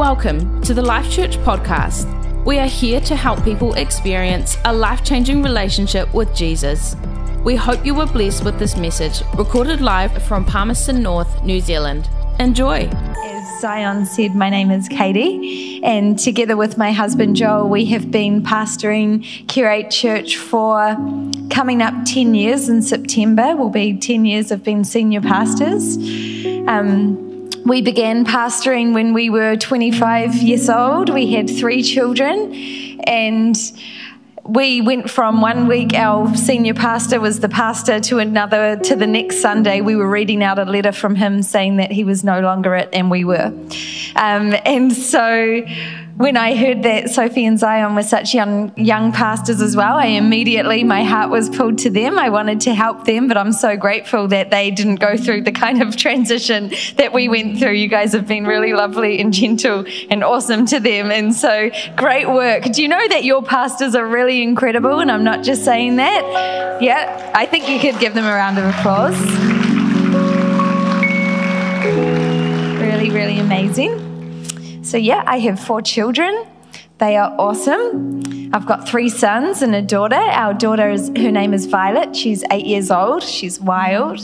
Welcome to the Life Church podcast. We are here to help people experience a life changing relationship with Jesus. We hope you were blessed with this message, recorded live from Palmerston North, New Zealand. Enjoy. As Zion said, my name is Katie, and together with my husband Joel, we have been pastoring Curate Church for coming up 10 years in September. We'll be 10 years of being senior pastors. Um, we began pastoring when we were 25 years old. We had three children, and we went from one week our senior pastor was the pastor to another to the next sunday we were reading out a letter from him saying that he was no longer it and we were um, and so when I heard that Sophie and Zion were such young young pastors as well, I immediately my heart was pulled to them. I wanted to help them, but I'm so grateful that they didn't go through the kind of transition that we went through. You guys have been really lovely and gentle and awesome to them, and so great work. Do you know that your pastors are really incredible? And I'm not just saying that. Yeah, I think you could give them a round of applause. Really, really amazing. So, yeah, I have four children. They are awesome. I've got three sons and a daughter. Our daughter is her name is Violet. She's eight years old. She's wild,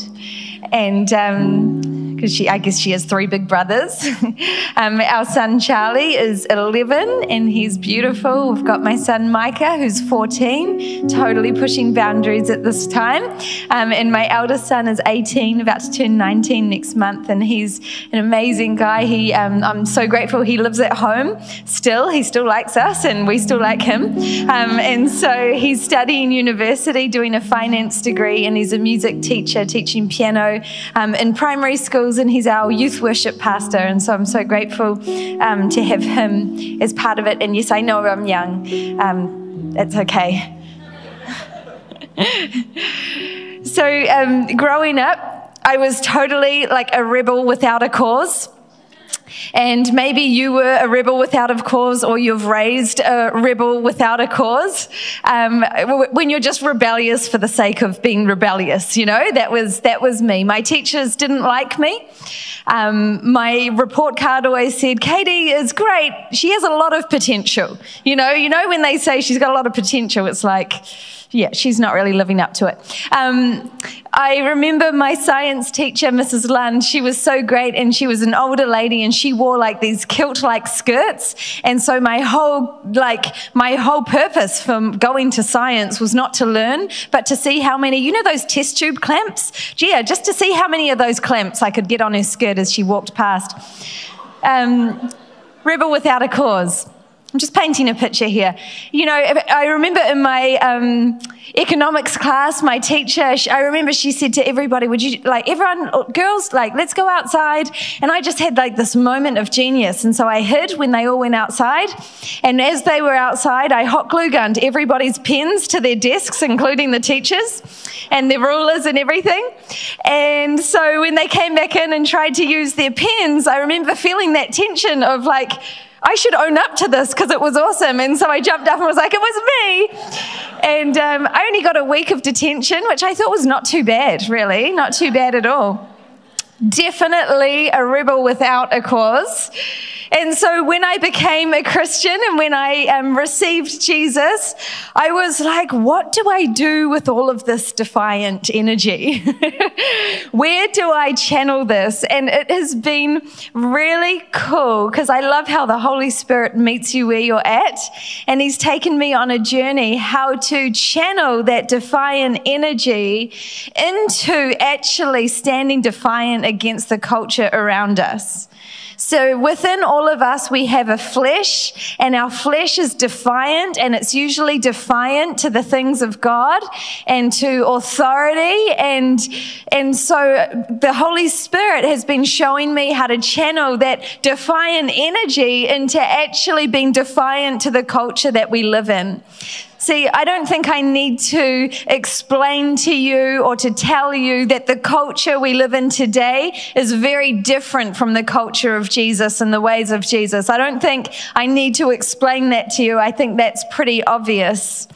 and um, because she, I guess she has three big brothers. um, our son Charlie is 11 and he's beautiful. We've got my son Micah, who's 14, totally pushing boundaries at this time. Um, and my eldest son is 18, about to turn 19 next month, and he's an amazing guy. He, um, I'm so grateful he lives at home still. He still likes us, and we still like him. Um, and so he's studying university, doing a finance degree, and he's a music teacher, teaching piano um, in primary school and he's our youth worship pastor. And so I'm so grateful um, to have him as part of it. And yes, I know I'm young. Um, it's okay. so um, growing up, I was totally like a rebel without a cause. And maybe you were a rebel without a cause, or you've raised a rebel without a cause. Um, when you're just rebellious for the sake of being rebellious, you know, that was that was me. My teachers didn't like me. Um, my report card always said, "Katie is great. She has a lot of potential." You know, you know when they say she's got a lot of potential, it's like yeah, she's not really living up to it. Um, I remember my science teacher, Mrs. Lund, she was so great and she was an older lady and she wore like these kilt like skirts. And so my whole, like, my whole purpose from going to science was not to learn, but to see how many, you know, those test tube clamps? Yeah, just to see how many of those clamps I could get on her skirt as she walked past. Um, rebel without a cause. I'm just painting a picture here. You know, I remember in my um, economics class, my teacher, I remember she said to everybody, Would you, like, everyone, girls, like, let's go outside. And I just had like this moment of genius. And so I hid when they all went outside. And as they were outside, I hot glue gunned everybody's pens to their desks, including the teachers and their rulers and everything. And so when they came back in and tried to use their pens, I remember feeling that tension of like, I should own up to this because it was awesome. And so I jumped up and was like, it was me. And um, I only got a week of detention, which I thought was not too bad, really, not too bad at all. Definitely a rebel without a cause. And so when I became a Christian and when I um, received Jesus, I was like, what do I do with all of this defiant energy? Where do I channel this? And it has been really cool because I love how the Holy Spirit meets you where you're at. And He's taken me on a journey how to channel that defiant energy into actually standing defiant against the culture around us. So within all of us, we have a flesh, and our flesh is defiant, and it's usually defiant to the things of God and to authority. And, and so the Holy Spirit has been showing me how to channel that defiant energy into actually being defiant to the culture that we live in. See, I don't think I need to explain to you or to tell you that the culture we live in today is very different from the culture of Jesus and the ways of Jesus. I don't think I need to explain that to you. I think that's pretty obvious.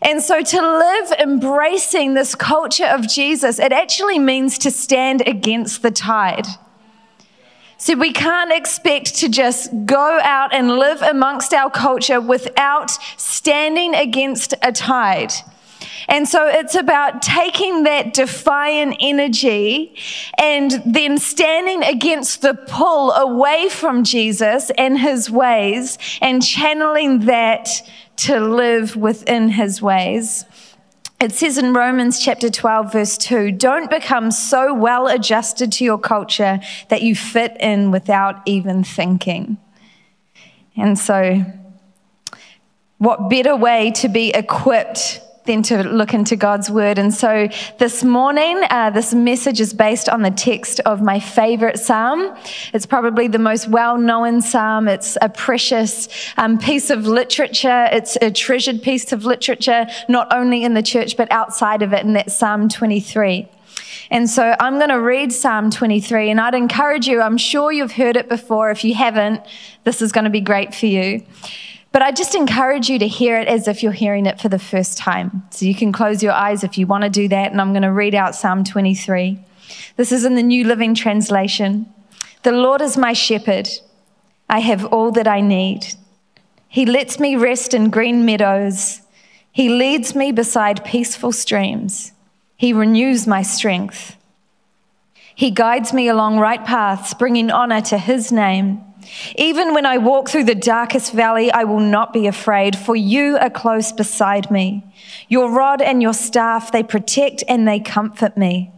And so to live embracing this culture of Jesus, it actually means to stand against the tide So we can't expect to just go out and live amongst our culture without standing against a tide. And so it's about taking that defiant energy and then standing against the pull away from Jesus and his ways and channeling that to live within his ways. It says in Romans chapter 12, verse 2 don't become so well adjusted to your culture that you fit in without even thinking. And so, what better way to be equipped then to look into God's word. And so this morning, uh, this message is based on the text of my favorite psalm. It's probably the most well known psalm. It's a precious um, piece of literature, it's a treasured piece of literature, not only in the church, but outside of it, and that's Psalm 23. And so I'm going to read Psalm 23, and I'd encourage you, I'm sure you've heard it before. If you haven't, this is going to be great for you. But I just encourage you to hear it as if you're hearing it for the first time. So you can close your eyes if you want to do that. And I'm going to read out Psalm 23. This is in the New Living Translation. The Lord is my shepherd. I have all that I need. He lets me rest in green meadows. He leads me beside peaceful streams. He renews my strength. He guides me along right paths, bringing honor to his name. Even when I walk through the darkest valley, I will not be afraid, for you are close beside me. Your rod and your staff, they protect and they comfort me.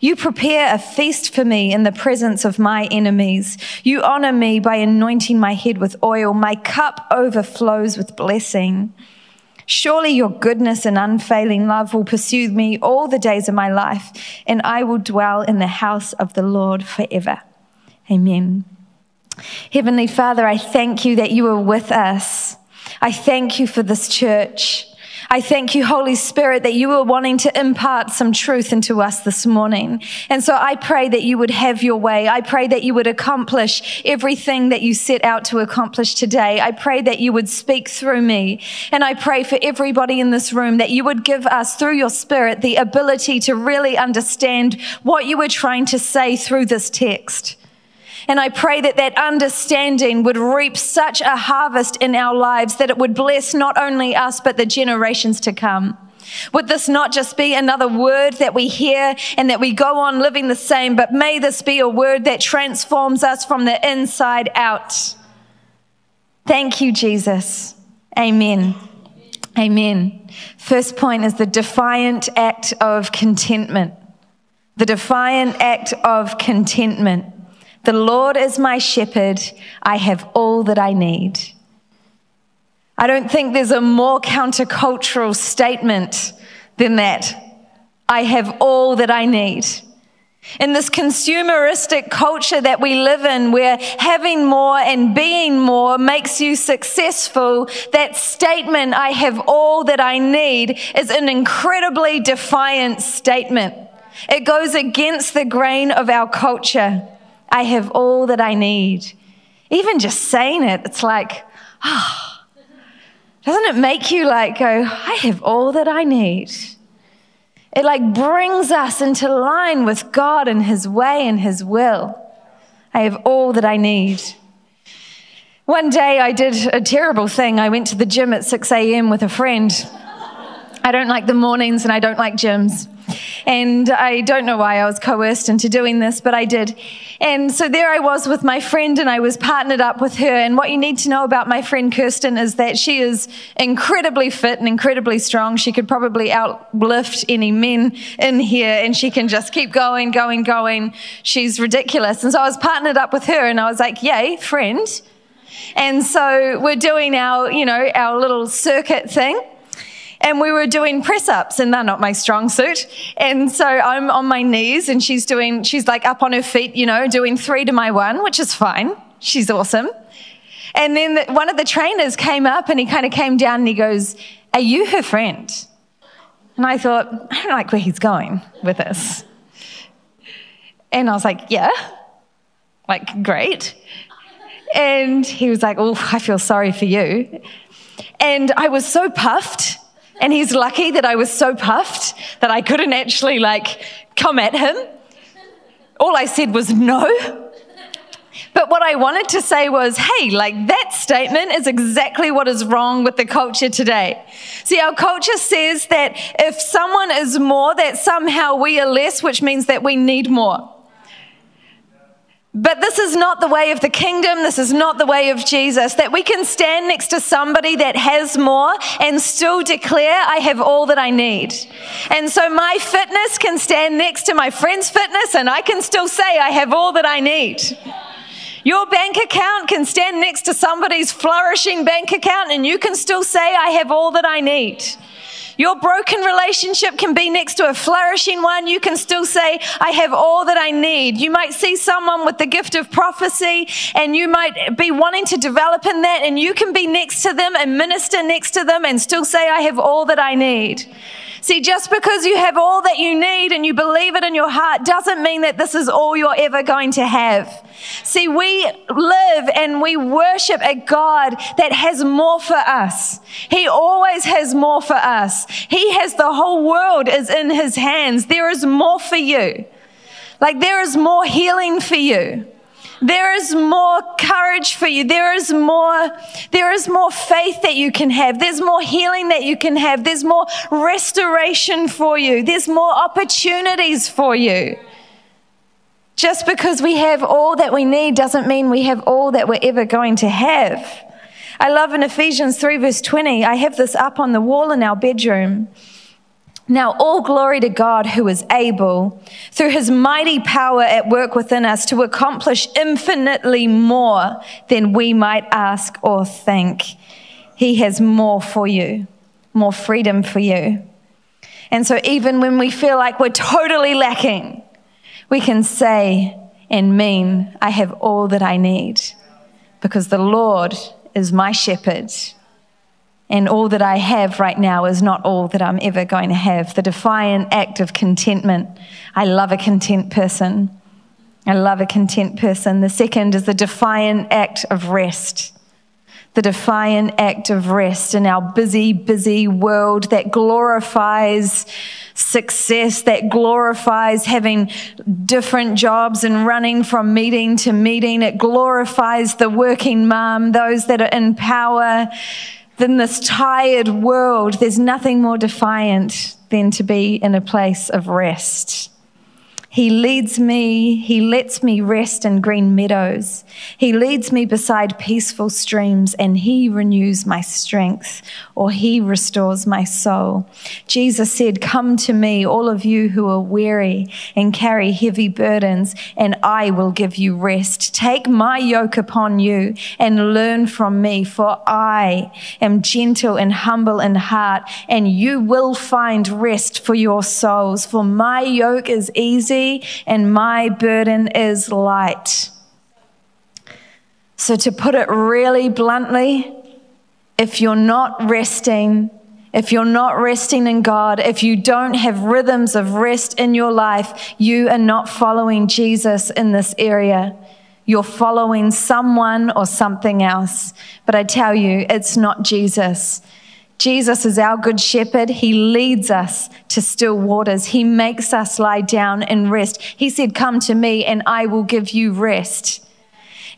You prepare a feast for me in the presence of my enemies. You honor me by anointing my head with oil. My cup overflows with blessing. Surely your goodness and unfailing love will pursue me all the days of my life, and I will dwell in the house of the Lord forever. Amen. Heavenly Father, I thank you that you are with us. I thank you for this church. I thank you, Holy Spirit, that you are wanting to impart some truth into us this morning. And so I pray that you would have your way. I pray that you would accomplish everything that you set out to accomplish today. I pray that you would speak through me. And I pray for everybody in this room that you would give us, through your Spirit, the ability to really understand what you were trying to say through this text. And I pray that that understanding would reap such a harvest in our lives that it would bless not only us, but the generations to come. Would this not just be another word that we hear and that we go on living the same, but may this be a word that transforms us from the inside out? Thank you, Jesus. Amen. Amen. First point is the defiant act of contentment. The defiant act of contentment. The Lord is my shepherd. I have all that I need. I don't think there's a more countercultural statement than that. I have all that I need. In this consumeristic culture that we live in, where having more and being more makes you successful, that statement, I have all that I need, is an incredibly defiant statement. It goes against the grain of our culture. I have all that I need. Even just saying it, it's like, ah, oh, doesn't it make you like go, I have all that I need? It like brings us into line with God and His way and His will. I have all that I need. One day I did a terrible thing. I went to the gym at 6 a.m. with a friend. I don't like the mornings and I don't like gyms. And I don't know why I was coerced into doing this, but I did. And so there I was with my friend, and I was partnered up with her. And what you need to know about my friend Kirsten is that she is incredibly fit and incredibly strong. She could probably outlift any men in here, and she can just keep going, going, going. She's ridiculous. And so I was partnered up with her, and I was like, Yay, friend. And so we're doing our, you know, our little circuit thing and we were doing press ups, and they're not my strong suit. And so I'm on my knees, and she's doing, she's like up on her feet, you know, doing three to my one, which is fine. She's awesome. And then the, one of the trainers came up and he kind of came down and he goes, Are you her friend? And I thought, I don't like where he's going with this. And I was like, Yeah, like, great. And he was like, Oh, I feel sorry for you. And I was so puffed and he's lucky that I was so puffed that I couldn't actually like come at him. All I said was no. But what I wanted to say was, hey, like that statement is exactly what is wrong with the culture today. See, our culture says that if someone is more, that somehow we are less, which means that we need more. But this is not the way of the kingdom. This is not the way of Jesus. That we can stand next to somebody that has more and still declare, I have all that I need. And so my fitness can stand next to my friend's fitness and I can still say, I have all that I need. Your bank account can stand next to somebody's flourishing bank account and you can still say, I have all that I need. Your broken relationship can be next to a flourishing one. You can still say, I have all that I need. You might see someone with the gift of prophecy and you might be wanting to develop in that and you can be next to them and minister next to them and still say, I have all that I need. See, just because you have all that you need and you believe it in your heart doesn't mean that this is all you're ever going to have. See, we live and we worship a God that has more for us. He always has more for us. He has the whole world is in his hands. There is more for you. Like there is more healing for you. There is more courage for you. There is more, there is more faith that you can have. There's more healing that you can have. There's more restoration for you. There's more opportunities for you. Just because we have all that we need doesn't mean we have all that we're ever going to have. I love in Ephesians 3, verse 20, I have this up on the wall in our bedroom. Now, all glory to God who is able, through his mighty power at work within us, to accomplish infinitely more than we might ask or think. He has more for you, more freedom for you. And so, even when we feel like we're totally lacking, we can say and mean, I have all that I need because the Lord is my shepherd and all that I have right now is not all that I'm ever going to have. The defiant act of contentment. I love a content person. I love a content person. The second is the defiant act of rest. The defiant act of rest in our busy, busy world that glorifies success, that glorifies having different jobs and running from meeting to meeting. It glorifies the working mom, those that are in power than this tired world, there's nothing more defiant than to be in a place of rest. He leads me, He lets me rest in green meadows. He leads me beside peaceful streams, and He renews my strength, or He restores my soul. Jesus said, Come to me, all of you who are weary and carry heavy burdens, and I will give you rest. Take my yoke upon you and learn from me, for I am gentle and humble in heart, and you will find rest for your souls. For my yoke is easy and my burden is light. So, to put it really bluntly, if you're not resting, if you're not resting in God, if you don't have rhythms of rest in your life, you are not following Jesus in this area. You're following someone or something else. But I tell you, it's not Jesus. Jesus is our good shepherd. He leads us to still waters. He makes us lie down and rest. He said, Come to me and I will give you rest.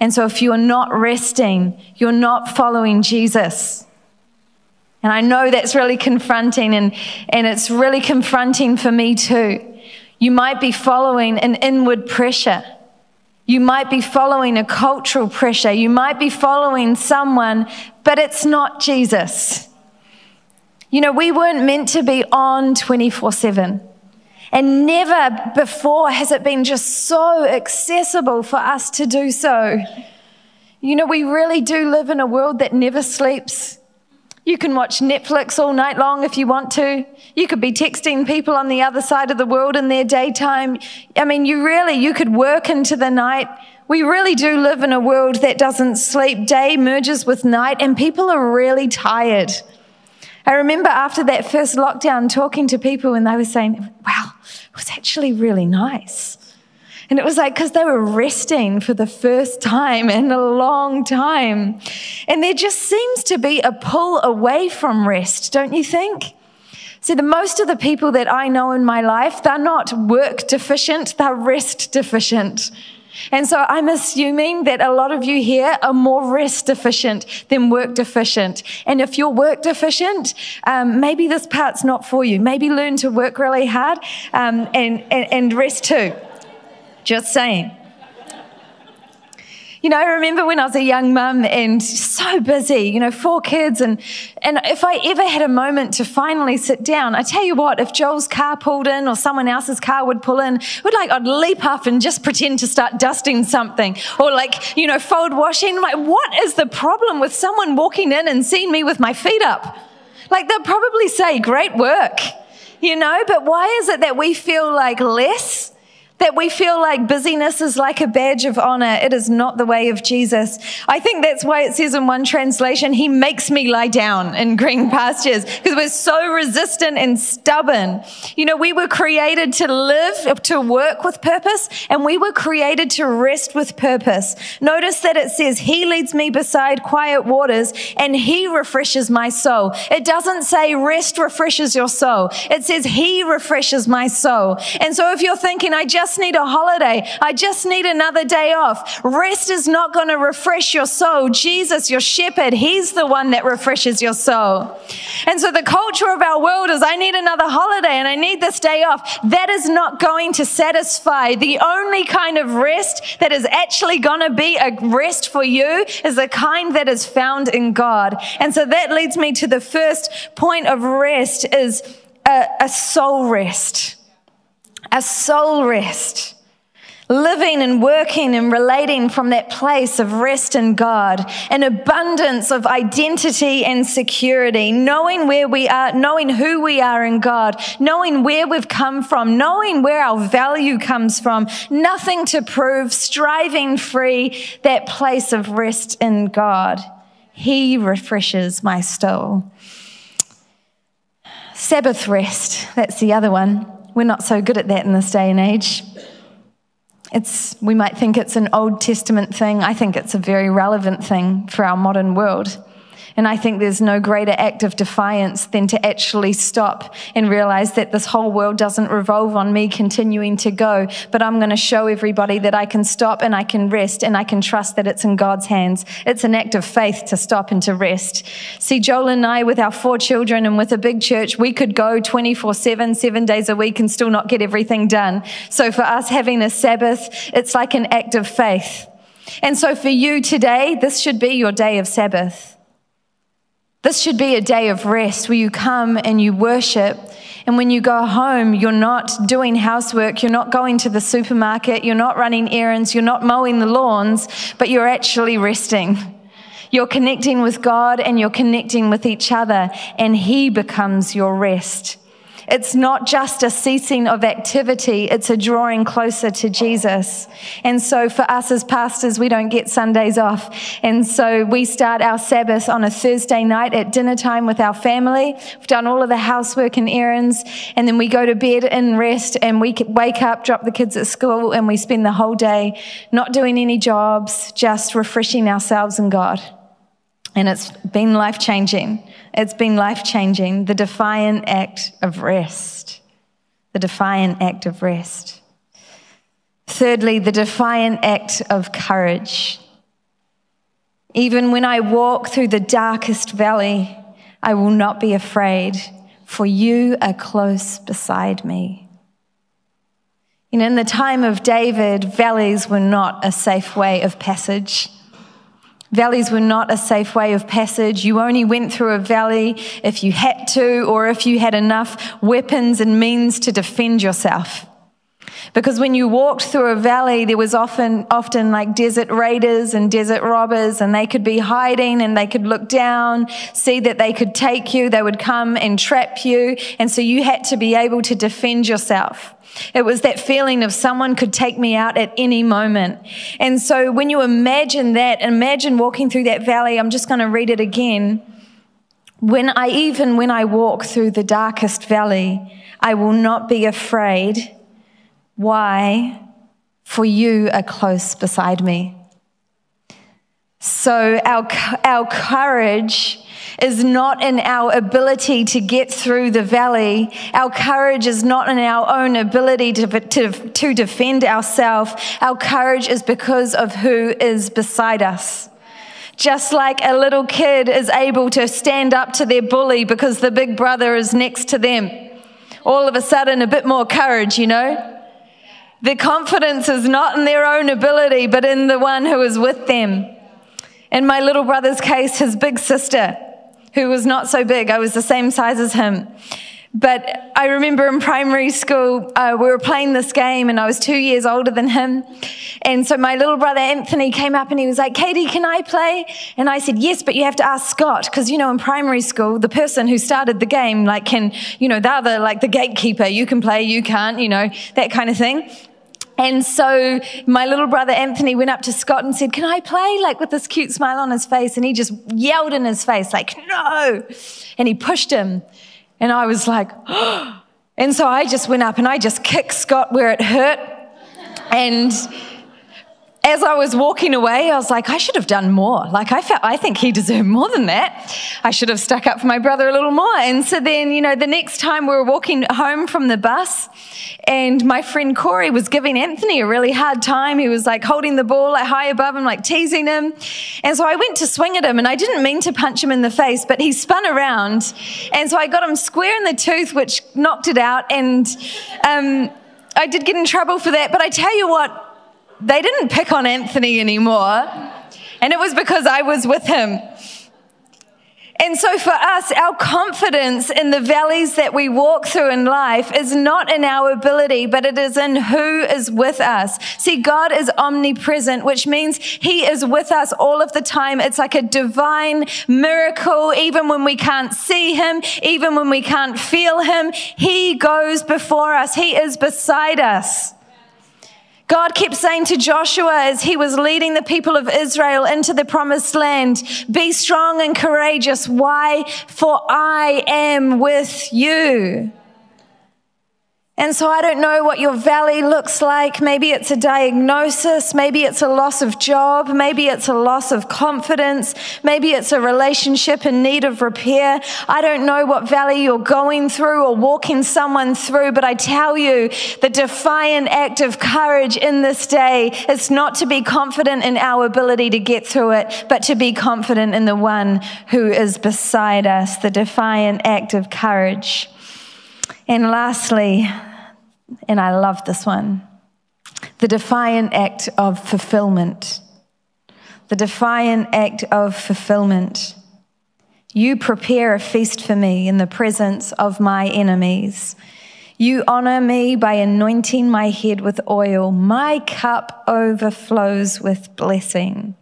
And so if you're not resting, you're not following Jesus. And I know that's really confronting and, and it's really confronting for me too. You might be following an inward pressure. You might be following a cultural pressure. You might be following someone, but it's not Jesus. You know, we weren't meant to be on 24 7. And never before has it been just so accessible for us to do so. You know, we really do live in a world that never sleeps. You can watch Netflix all night long if you want to. You could be texting people on the other side of the world in their daytime. I mean, you really, you could work into the night. We really do live in a world that doesn't sleep. Day merges with night and people are really tired. I remember after that first lockdown talking to people and they were saying, wow, it was actually really nice. And it was like, because they were resting for the first time in a long time. And there just seems to be a pull away from rest, don't you think? See, the most of the people that I know in my life, they're not work deficient, they're rest deficient. And so I'm assuming that a lot of you here are more rest deficient than work deficient. And if you're work deficient, um, maybe this part's not for you. Maybe learn to work really hard um, and, and, and rest too. Just saying. You know, I remember when I was a young mum and so busy, you know, four kids. And, and if I ever had a moment to finally sit down, I tell you what, if Joel's car pulled in or someone else's car would pull in, would like, I'd leap up and just pretend to start dusting something or like, you know, fold washing. Like, what is the problem with someone walking in and seeing me with my feet up? Like, they'll probably say, great work, you know, but why is it that we feel like less? That we feel like busyness is like a badge of honor. It is not the way of Jesus. I think that's why it says in one translation, He makes me lie down in green pastures because we're so resistant and stubborn. You know, we were created to live, to work with purpose, and we were created to rest with purpose. Notice that it says, He leads me beside quiet waters and He refreshes my soul. It doesn't say rest refreshes your soul. It says He refreshes my soul. And so if you're thinking, I just just need a holiday. I just need another day off. Rest is not going to refresh your soul. Jesus, your shepherd, he's the one that refreshes your soul. And so the culture of our world is I need another holiday and I need this day off. That is not going to satisfy. The only kind of rest that is actually going to be a rest for you is the kind that is found in God. And so that leads me to the first point of rest is a, a soul rest a soul rest, living and working and relating from that place of rest in God, an abundance of identity and security, knowing where we are, knowing who we are in God, knowing where we've come from, knowing where our value comes from, nothing to prove, striving free, that place of rest in God. He refreshes my soul. Sabbath rest, that's the other one. We're not so good at that in this day and age. It's, we might think it's an Old Testament thing. I think it's a very relevant thing for our modern world. And I think there's no greater act of defiance than to actually stop and realize that this whole world doesn't revolve on me continuing to go, but I'm going to show everybody that I can stop and I can rest and I can trust that it's in God's hands. It's an act of faith to stop and to rest. See, Joel and I, with our four children and with a big church, we could go 24 7, seven days a week and still not get everything done. So for us having a Sabbath, it's like an act of faith. And so for you today, this should be your day of Sabbath. This should be a day of rest where you come and you worship. And when you go home, you're not doing housework, you're not going to the supermarket, you're not running errands, you're not mowing the lawns, but you're actually resting. You're connecting with God and you're connecting with each other, and He becomes your rest. It's not just a ceasing of activity, it's a drawing closer to Jesus. And so for us as pastors, we don't get Sundays off. And so we start our Sabbath on a Thursday night at dinner time with our family. We've done all of the housework and errands, and then we go to bed and rest, and we wake up, drop the kids at school, and we spend the whole day not doing any jobs, just refreshing ourselves in God. And it's been life changing. It's been life changing. The defiant act of rest. The defiant act of rest. Thirdly, the defiant act of courage. Even when I walk through the darkest valley, I will not be afraid, for you are close beside me. You know, in the time of David, valleys were not a safe way of passage. Valleys were not a safe way of passage. You only went through a valley if you had to or if you had enough weapons and means to defend yourself. Because when you walked through a valley, there was often, often like desert raiders and desert robbers, and they could be hiding and they could look down, see that they could take you. They would come and trap you. And so you had to be able to defend yourself. It was that feeling of someone could take me out at any moment. And so when you imagine that, imagine walking through that valley, I'm just going to read it again. When I, even when I walk through the darkest valley, I will not be afraid. Why? For you are close beside me. So our, our courage is not in our ability to get through the valley. Our courage is not in our own ability to, to, to defend ourselves. Our courage is because of who is beside us. Just like a little kid is able to stand up to their bully because the big brother is next to them. All of a sudden, a bit more courage, you know? Their confidence is not in their own ability, but in the one who is with them. In my little brother's case, his big sister, who was not so big, I was the same size as him. But I remember in primary school, uh, we were playing this game, and I was two years older than him. And so my little brother Anthony came up and he was like, Katie, can I play? And I said, Yes, but you have to ask Scott. Because, you know, in primary school, the person who started the game, like, can, you know, they're the, like the gatekeeper. You can play, you can't, you know, that kind of thing. And so my little brother Anthony went up to Scott and said, Can I play? Like with this cute smile on his face. And he just yelled in his face, like, No. And he pushed him. And I was like, oh. And so I just went up and I just kicked Scott where it hurt. And as I was walking away, I was like, I should have done more. Like, I felt, I think he deserved more than that. I should have stuck up for my brother a little more. And so then, you know, the next time we were walking home from the bus, and my friend Corey was giving Anthony a really hard time. He was like holding the ball like high above him, like teasing him. And so I went to swing at him, and I didn't mean to punch him in the face, but he spun around. And so I got him square in the tooth, which knocked it out. And um, I did get in trouble for that. But I tell you what, they didn't pick on Anthony anymore. And it was because I was with him. And so for us, our confidence in the valleys that we walk through in life is not in our ability, but it is in who is with us. See, God is omnipresent, which means He is with us all of the time. It's like a divine miracle, even when we can't see Him, even when we can't feel Him. He goes before us. He is beside us. God kept saying to Joshua as he was leading the people of Israel into the promised land, be strong and courageous. Why? For I am with you. And so I don't know what your valley looks like. Maybe it's a diagnosis. Maybe it's a loss of job. Maybe it's a loss of confidence. Maybe it's a relationship in need of repair. I don't know what valley you're going through or walking someone through, but I tell you the defiant act of courage in this day is not to be confident in our ability to get through it, but to be confident in the one who is beside us. The defiant act of courage. And lastly, and I love this one the defiant act of fulfillment. The defiant act of fulfillment. You prepare a feast for me in the presence of my enemies. You honor me by anointing my head with oil. My cup overflows with blessing.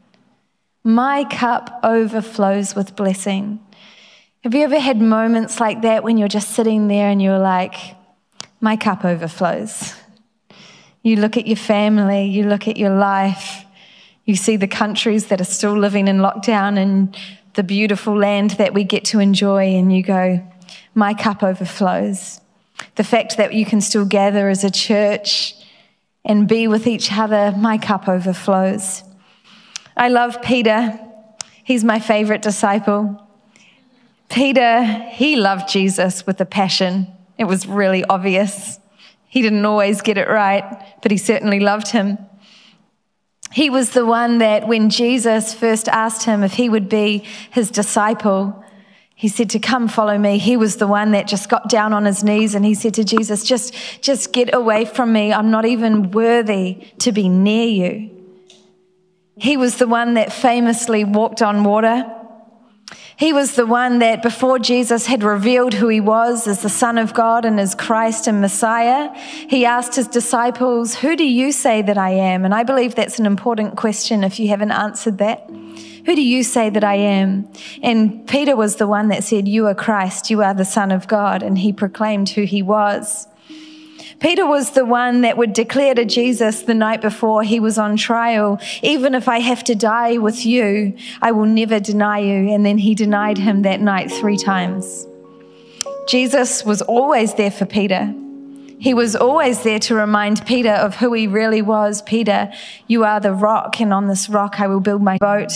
My cup overflows with blessing. Have you ever had moments like that when you're just sitting there and you're like, my cup overflows. You look at your family, you look at your life, you see the countries that are still living in lockdown and the beautiful land that we get to enjoy, and you go, My cup overflows. The fact that you can still gather as a church and be with each other, my cup overflows. I love Peter. He's my favorite disciple. Peter, he loved Jesus with a passion. It was really obvious. He didn't always get it right, but he certainly loved him. He was the one that when Jesus first asked him if he would be his disciple, he said to come follow me. He was the one that just got down on his knees and he said to Jesus, just, just get away from me. I'm not even worthy to be near you. He was the one that famously walked on water. He was the one that before Jesus had revealed who he was as the Son of God and as Christ and Messiah, he asked his disciples, Who do you say that I am? And I believe that's an important question if you haven't answered that. Who do you say that I am? And Peter was the one that said, You are Christ, you are the Son of God. And he proclaimed who he was. Peter was the one that would declare to Jesus the night before he was on trial, even if I have to die with you, I will never deny you. And then he denied him that night three times. Jesus was always there for Peter. He was always there to remind Peter of who he really was. Peter, you are the rock, and on this rock I will build my boat.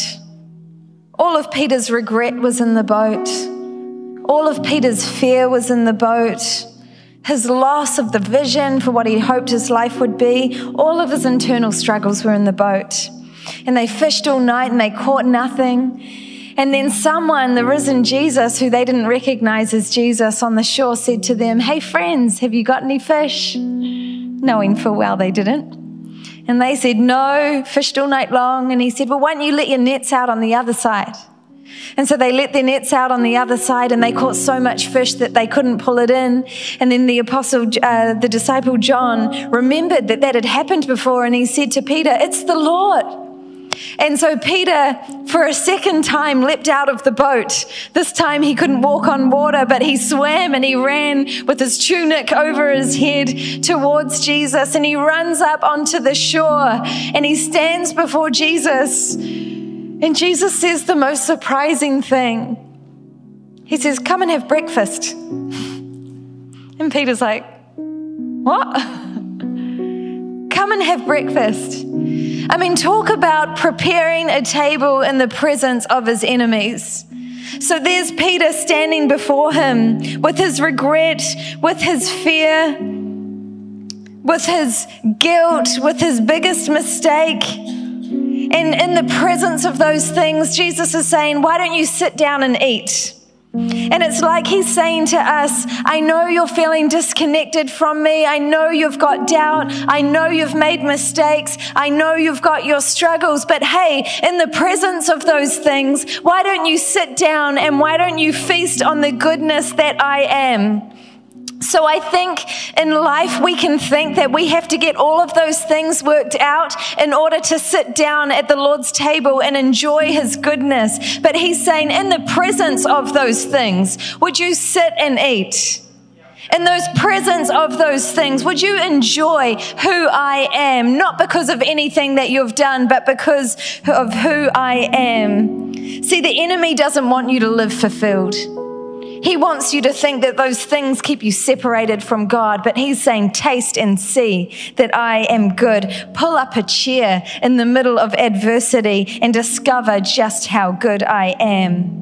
All of Peter's regret was in the boat. All of Peter's fear was in the boat. His loss of the vision for what he hoped his life would be, all of his internal struggles were in the boat. And they fished all night and they caught nothing. And then someone, the risen Jesus, who they didn't recognize as Jesus on the shore, said to them, Hey, friends, have you got any fish? Knowing full well they didn't. And they said, No, fished all night long. And he said, Well, why don't you let your nets out on the other side? And so they let their nets out on the other side and they caught so much fish that they couldn't pull it in. And then the apostle, uh, the disciple John, remembered that that had happened before and he said to Peter, It's the Lord. And so Peter, for a second time, leapt out of the boat. This time he couldn't walk on water, but he swam and he ran with his tunic over his head towards Jesus. And he runs up onto the shore and he stands before Jesus. And Jesus says the most surprising thing. He says, Come and have breakfast. And Peter's like, What? Come and have breakfast. I mean, talk about preparing a table in the presence of his enemies. So there's Peter standing before him with his regret, with his fear, with his guilt, with his biggest mistake. And in the presence of those things, Jesus is saying, Why don't you sit down and eat? And it's like he's saying to us, I know you're feeling disconnected from me. I know you've got doubt. I know you've made mistakes. I know you've got your struggles. But hey, in the presence of those things, why don't you sit down and why don't you feast on the goodness that I am? So I think in life we can think that we have to get all of those things worked out in order to sit down at the Lord's table and enjoy his goodness. But he's saying in the presence of those things, would you sit and eat? In those presence of those things, would you enjoy who I am? Not because of anything that you've done, but because of who I am. See, the enemy doesn't want you to live fulfilled. He wants you to think that those things keep you separated from God, but He's saying, Taste and see that I am good. Pull up a chair in the middle of adversity and discover just how good I am.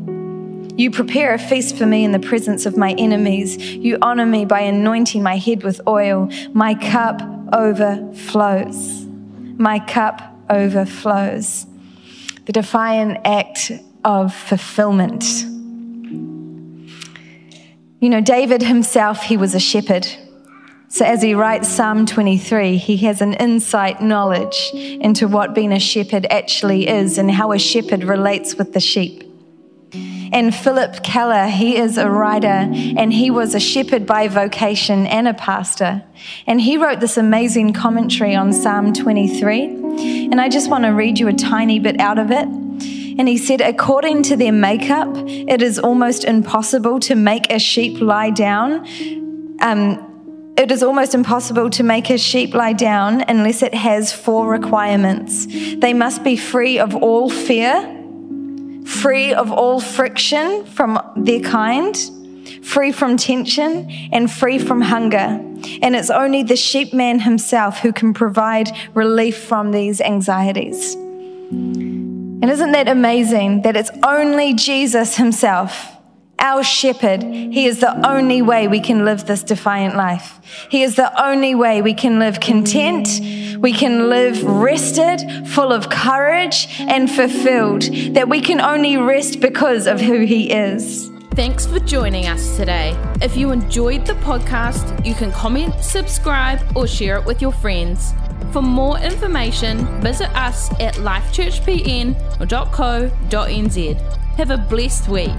You prepare a feast for me in the presence of my enemies. You honor me by anointing my head with oil. My cup overflows. My cup overflows. The defiant act of fulfillment. You know, David himself, he was a shepherd. So as he writes Psalm 23, he has an insight knowledge into what being a shepherd actually is and how a shepherd relates with the sheep. And Phillip Keller, he is a writer and he was a shepherd by vocation and a pastor. And he wrote this amazing commentary on Psalm 23. And I just want to read you a tiny bit out of it. And he said, according to their makeup, it is almost impossible to make a sheep lie down. Um, it is almost impossible to make a sheep lie down unless it has four requirements. They must be free of all fear, free of all friction from their kind, free from tension, and free from hunger. And it's only the sheep man himself who can provide relief from these anxieties. And isn't that amazing that it's only Jesus Himself, our shepherd? He is the only way we can live this defiant life. He is the only way we can live content, we can live rested, full of courage, and fulfilled. That we can only rest because of who He is. Thanks for joining us today. If you enjoyed the podcast, you can comment, subscribe, or share it with your friends. For more information, visit us at lifechurchpn.co.nz. Have a blessed week.